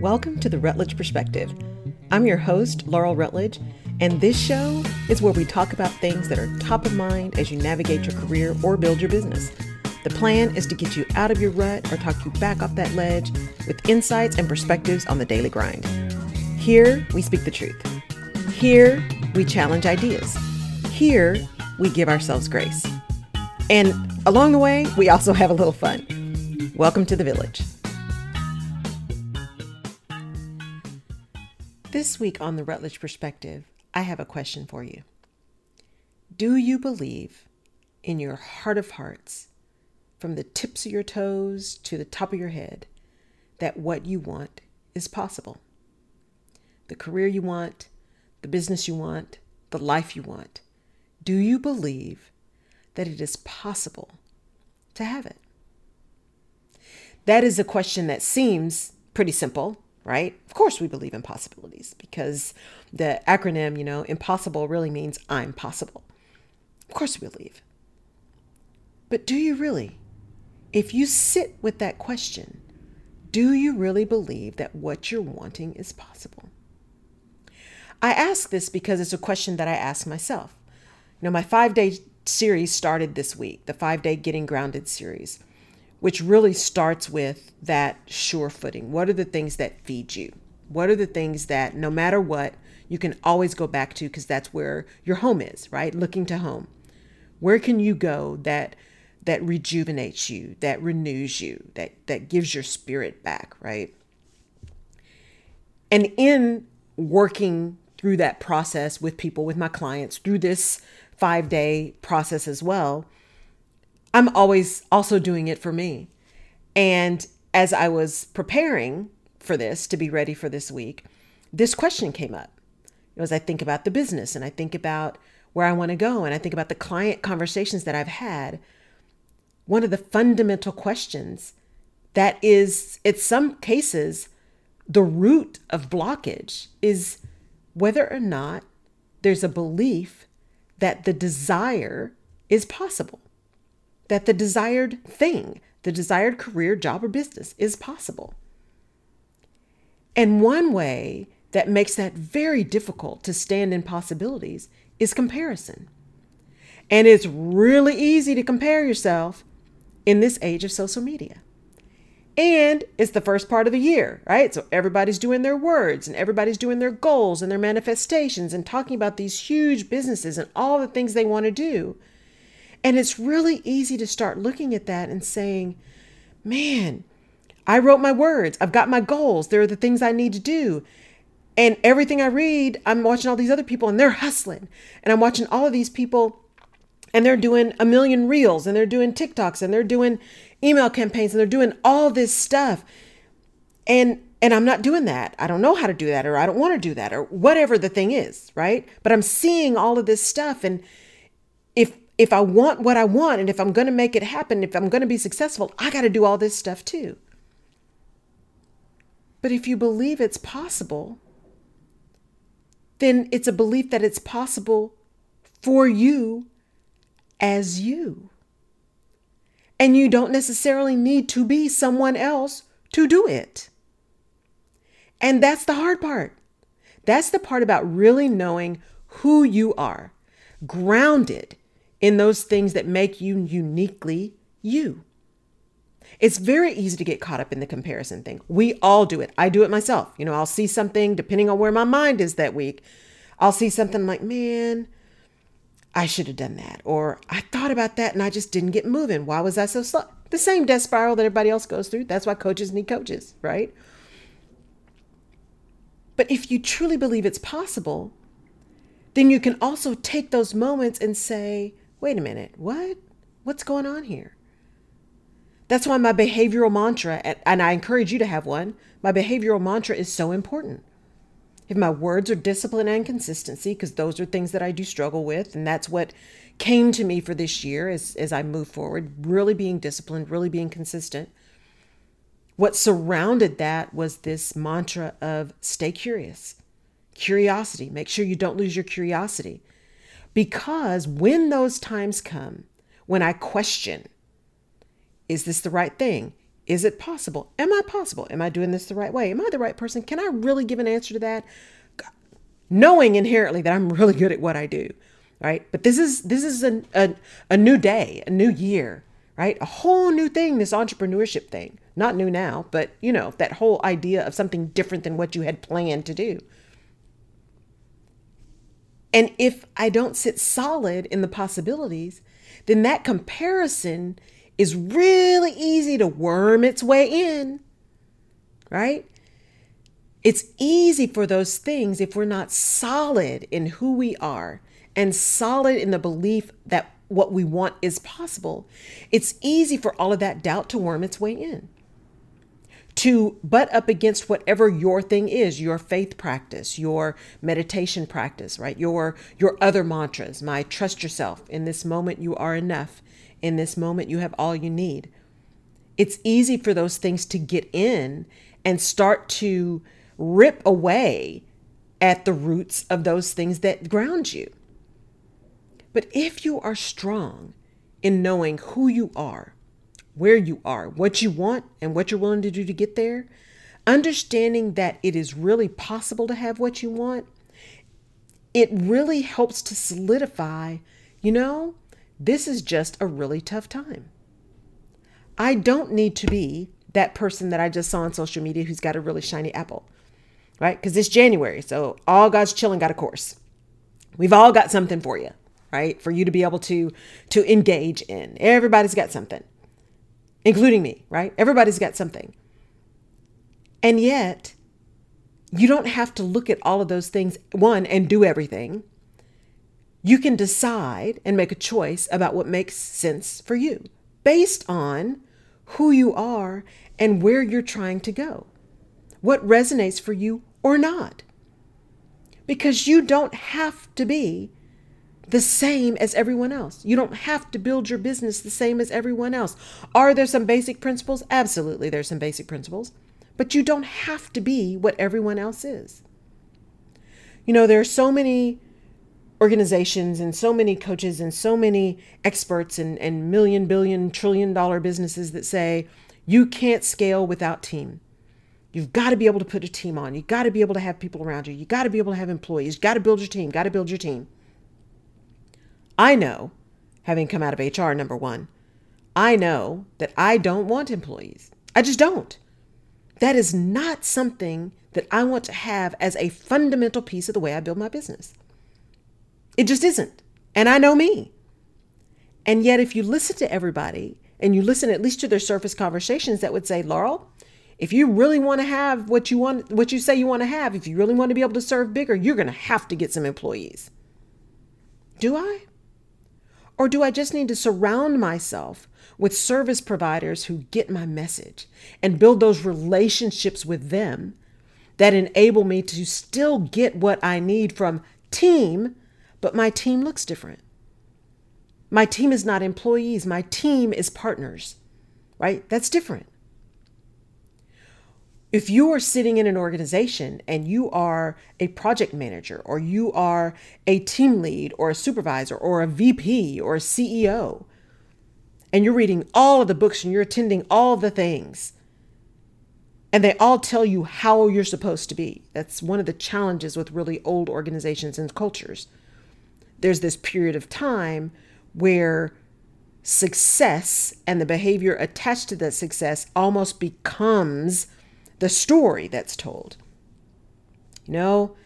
Welcome to the Rutledge Perspective. I'm your host, Laurel Rutledge, and this show is where we talk about things that are top of mind as you navigate your career or build your business. The plan is to get you out of your rut or talk you back off that ledge with insights and perspectives on the daily grind. Here, we speak the truth. Here, we challenge ideas. Here, we give ourselves grace. And along the way, we also have a little fun. Welcome to the village. This week on the Rutledge Perspective, I have a question for you. Do you believe in your heart of hearts, from the tips of your toes to the top of your head, that what you want is possible? The career you want, the business you want, the life you want. Do you believe that it is possible to have it? That is a question that seems pretty simple, right? Of course, we believe in possibilities because the acronym, you know, impossible really means I'm possible. Of course, we believe. But do you really? If you sit with that question, do you really believe that what you're wanting is possible? I ask this because it's a question that I ask myself. You know, my five day series started this week, the five day Getting Grounded series which really starts with that sure footing. What are the things that feed you? What are the things that no matter what, you can always go back to because that's where your home is, right? Looking to home. Where can you go that that rejuvenates you, that renews you, that that gives your spirit back, right? And in working through that process with people, with my clients, through this five day process as well, I'm always also doing it for me. And as I was preparing for this to be ready for this week, this question came up. As I think about the business and I think about where I want to go and I think about the client conversations that I've had, one of the fundamental questions that is, in some cases, the root of blockage is whether or not there's a belief that the desire is possible that the desired thing, the desired career, job, or business is possible. And one way that makes that very difficult to stand in possibilities is comparison. And it's really easy to compare yourself in this age of social media. And it's the first part of the year, right? So everybody's doing their words and everybody's doing their goals and their manifestations and talking about these huge businesses and all the things they want to do. And it's really easy to start looking at that and saying, man, I wrote my words. I've got my goals. There are the things I need to do. And everything I read, I'm watching all these other people and they're hustling. And I'm watching all of these people and they're doing a million reels and they're doing TikToks and they're doing email campaigns and they're doing all this stuff. And and I'm not doing that. I don't know how to do that or I don't want to do that or whatever the thing is, right? But I'm seeing all of this stuff and if if I want what I want and if I'm going to make it happen, if I'm going to be successful, I got to do all this stuff too. But if you believe it's possible, then it's a belief that it's possible for you as you. And you don't necessarily need to be someone else to do it. And that's the hard part. That's the part about really knowing who you are, grounded in those things that make you uniquely you. It's very easy to get caught up in the comparison thing. We all do it. I do it myself. You know, I'll see something, depending on where my mind is that week, I'll see something like, man, I should have done that. Or I thought about that and I just didn't get moving. Why was I so slow? The same death spiral that everybody else goes through. That's why coaches need coaches, right? But if you truly believe it's possible, then you can also take those moments and say, wait a minute, what? What's going on here? That's why my behavioral mantra, and I encourage you to have one, my behavioral mantra is so important. If my words are discipline and consistency, because those are things that I do struggle with, and that's what came to me for this year as, as I move forward, really being disciplined, really being consistent. What surrounded that was this mantra of stay curious, curiosity. Make sure you don't lose your curiosity. Because when those times come, when I question, is this the right thing? Is it possible? Am I possible? Am I doing this the right way? Am I the right person? Can I really give an answer to that? Knowing inherently that I'm really good at what I do, right? But this is this is a, a, a new day, a new year, right? A whole new thing, this entrepreneurship thing. Not new now, but you know, that whole idea of something different than what you had planned to do. And if I don't sit solid in the possibilities, then that comparison is really easy to worm its way in, right? It's easy for those things if we're not solid in who we are and solid in the belief that what we want is possible. It's easy for all of that doubt to worm its way in. To butt up against whatever your thing is, your faith practice, your meditation practice, right? Your your other mantras, my trust yourself. In this moment you are enough in this moment, you have all you need. It's easy for those things to get in and start to rip away at the roots of those things that ground you. But if you are strong in knowing who you are, where you are, what you want, and what you're willing to do to get there, understanding that it is really possible to have what you want, it really helps to solidify, you know, this is just a really tough time. I don't need to be that person that I just saw on social media who's got a really shiny apple, right? Because it's January. So all God's chilling got a course. We've all got something for you, right? For you to be able to to engage in. Everybody's got something, including me, right? Everybody's got something. And yet, you don't have to look at all of those things, one, and do everything you can decide and make a choice about what makes sense for you based on who you are and where you're trying to go, what resonates for you or not. Because you don't have to be the same as everyone else. You don't have to build your business the same as everyone else. Are there some basic principles? Absolutely, there's some basic principles. But you don't have to be what everyone else is. You know, there are so many organizations and so many coaches and so many experts and, and million, billion, trillion dollar businesses that say you can't scale without team. You've got to be able to put a team on. You've got to be able to have people around you. You've got to be able to have employees. You've got to build your team. Got to build your team. I know, having come out of HR, number one, I know that I don't want employees. I just don't. That is not something that I want to have as a fundamental piece of the way I build my business. It just isn't. And I know me. And yet, if you listen to everybody and you listen at least to their surface conversations that would say, Laurel, if you really want to have what you want, what you say you want to have, if you really want to be able to serve bigger, you're going to have to get some employees. Do I? Or do I just need to surround myself with service providers who get my message and build those relationships with them that enable me to still get what I need from team but my team looks different. My team is not employees, my team is partners, right? That's different. If you are sitting in an organization and you are a project manager, or you are a team lead, or a supervisor, or a VP, or a CEO, and you're reading all of the books and you're attending all the things, and they all tell you how you're supposed to be. That's one of the challenges with really old organizations and cultures there's this period of time where success and the behavior attached to that success almost becomes the story that's told. You know,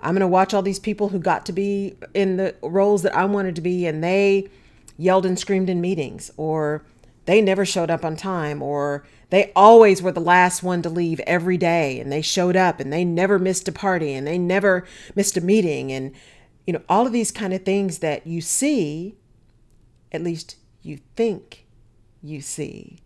I'm going to watch all these people who got to be in the roles that I wanted to be and they yelled and screamed in meetings or they never showed up on time or they always were the last one to leave every day and they showed up and they never missed a party and they never missed a meeting and you know, all of these kind of things that you see, at least you think you see,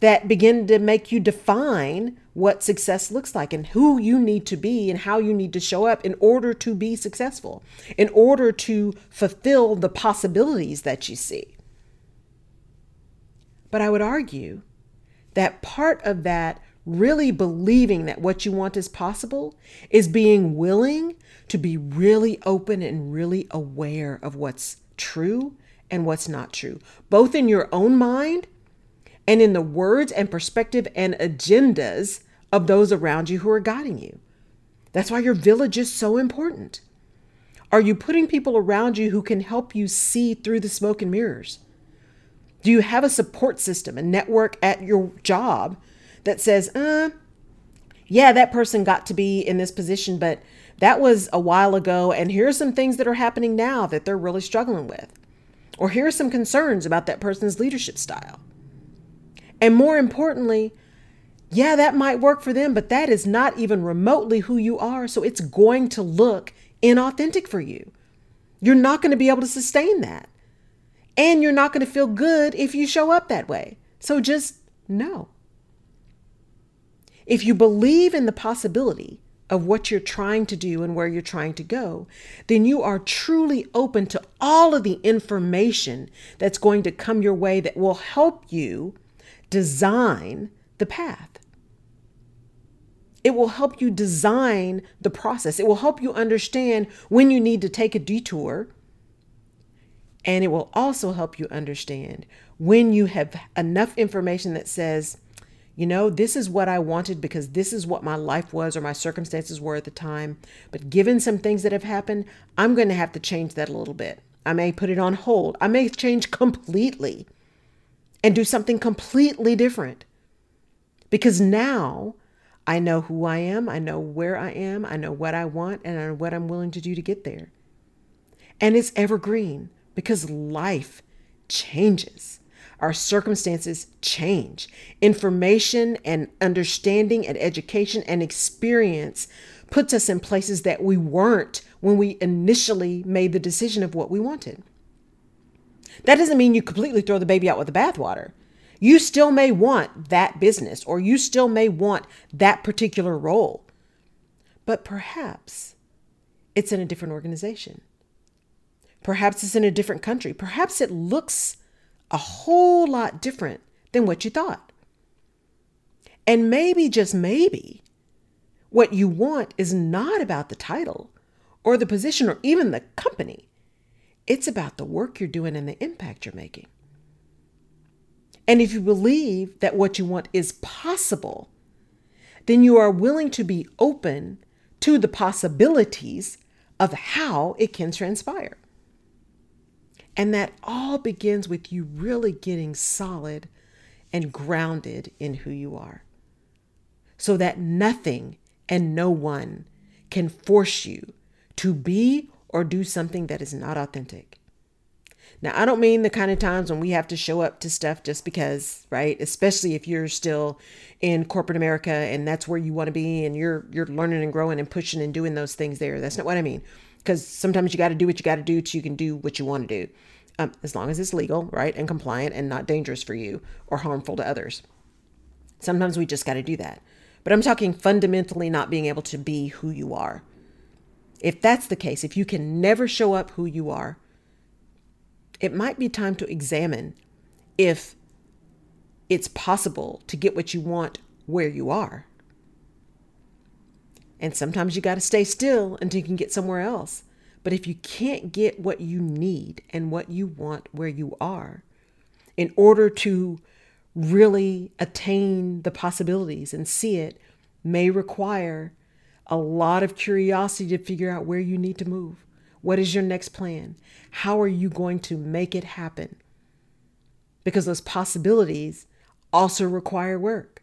that begin to make you define what success looks like and who you need to be and how you need to show up in order to be successful, in order to fulfill the possibilities that you see. But I would argue that part of that really believing that what you want is possible is being willing to be really open and really aware of what's true and what's not true, both in your own mind and in the words and perspective and agendas of those around you who are guiding you. That's why your village is so important. Are you putting people around you who can help you see through the smoke and mirrors? Do you have a support system, a network at your job that says, uh, yeah, that person got to be in this position, but that was a while ago, and here are some things that are happening now that they're really struggling with. Or here are some concerns about that person's leadership style. And more importantly, yeah, that might work for them, but that is not even remotely who you are. So it's going to look inauthentic for you. You're not going to be able to sustain that. And you're not going to feel good if you show up that way. So just no. If you believe in the possibility of what you're trying to do and where you're trying to go, then you are truly open to all of the information that's going to come your way that will help you design the path. It will help you design the process. It will help you understand when you need to take a detour. And it will also help you understand when you have enough information that says, you know, this is what I wanted because this is what my life was or my circumstances were at the time. But given some things that have happened, I'm going to have to change that a little bit. I may put it on hold. I may change completely and do something completely different. Because now I know who I am, I know where I am, I know what I want, and I know what I'm willing to do to get there. And it's evergreen because life changes. Our circumstances change. Information and understanding and education and experience puts us in places that we weren't when we initially made the decision of what we wanted. That doesn't mean you completely throw the baby out with the bathwater. You still may want that business or you still may want that particular role, but perhaps it's in a different organization. Perhaps it's in a different country. Perhaps it looks a whole lot different than what you thought. And maybe, just maybe, what you want is not about the title or the position or even the company. It's about the work you're doing and the impact you're making. And if you believe that what you want is possible, then you are willing to be open to the possibilities of how it can transpire. And that all begins with you really getting solid and grounded in who you are. So that nothing and no one can force you to be or do something that is not authentic. Now, I don't mean the kind of times when we have to show up to stuff just because, right? Especially if you're still in corporate America and that's where you want to be and you're you're learning and growing and pushing and doing those things there. That's not what I mean. Because sometimes you got to do what you got to do so you can do what you want to do, um, as long as it's legal, right, and compliant and not dangerous for you or harmful to others. Sometimes we just got to do that. But I'm talking fundamentally not being able to be who you are. If that's the case, if you can never show up who you are, it might be time to examine if it's possible to get what you want where you are. And sometimes you got to stay still until you can get somewhere else. But if you can't get what you need and what you want where you are, in order to really attain the possibilities and see it, may require a lot of curiosity to figure out where you need to move. What is your next plan? How are you going to make it happen? Because those possibilities also require work.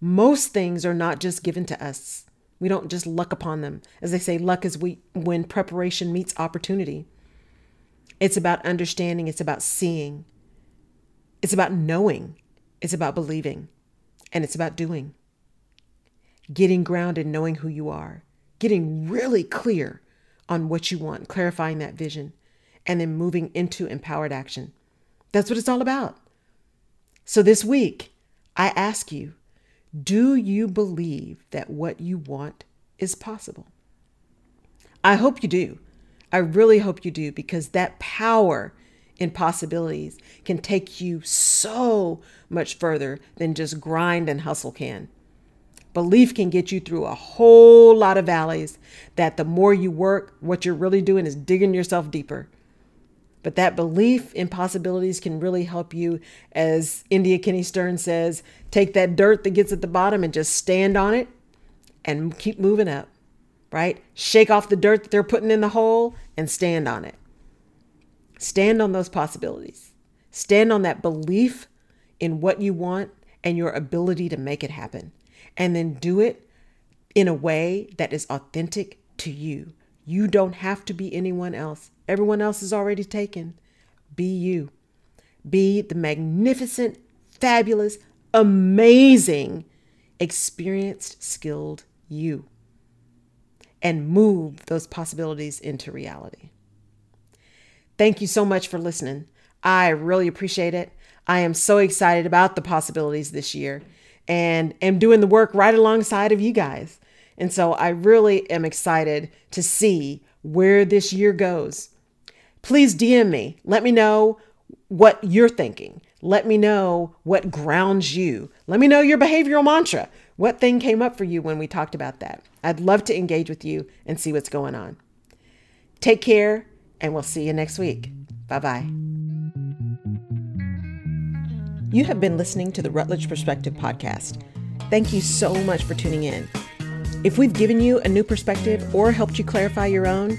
Most things are not just given to us. We don't just luck upon them. As they say, luck is we, when preparation meets opportunity. It's about understanding, it's about seeing, it's about knowing, it's about believing, and it's about doing. Getting grounded, knowing who you are, getting really clear on what you want, clarifying that vision, and then moving into empowered action. That's what it's all about. So this week, I ask you do you believe that what you want is possible? I hope you do. I really hope you do because that power in possibilities can take you so much further than just grind and hustle can. Belief can get you through a whole lot of valleys that the more you work, what you're really doing is digging yourself deeper. But that belief in possibilities can really help you, as India Kenny Stern says, take that dirt that gets at the bottom and just stand on it and keep moving up, right? Shake off the dirt that they're putting in the hole and stand on it. Stand on those possibilities. Stand on that belief in what you want and your ability to make it happen. And then do it in a way that is authentic to you. You don't have to be anyone else. Everyone else is already taken. Be you. Be the magnificent, fabulous, amazing, experienced, skilled you. And move those possibilities into reality. Thank you so much for listening. I really appreciate it. I am so excited about the possibilities this year and am doing the work right alongside of you guys. And so I really am excited to see where this year goes please DM me. Let me know what you're thinking. Let me know what grounds you. Let me know your behavioral mantra. What thing came up for you when we talked about that? I'd love to engage with you and see what's going on. Take care, and we'll see you next week. Bye bye. You have been listening to the Rutledge Perspective Podcast. Thank you so much for tuning in. If we've given you a new perspective or helped you clarify your own,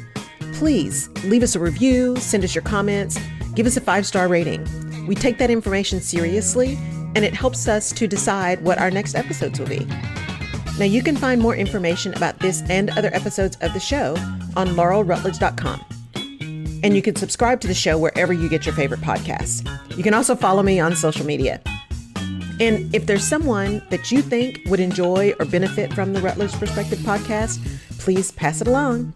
please leave us a review, send us your comments, give us a five star rating. We take that information seriously, and it helps us to decide what our next episodes will be. Now, you can find more information about this and other episodes of the show on laurelrutledge.com. And you can subscribe to the show wherever you get your favorite podcasts. You can also follow me on social media. And if there's someone that you think would enjoy or benefit from the Rutledge Perspective podcast, please pass it along.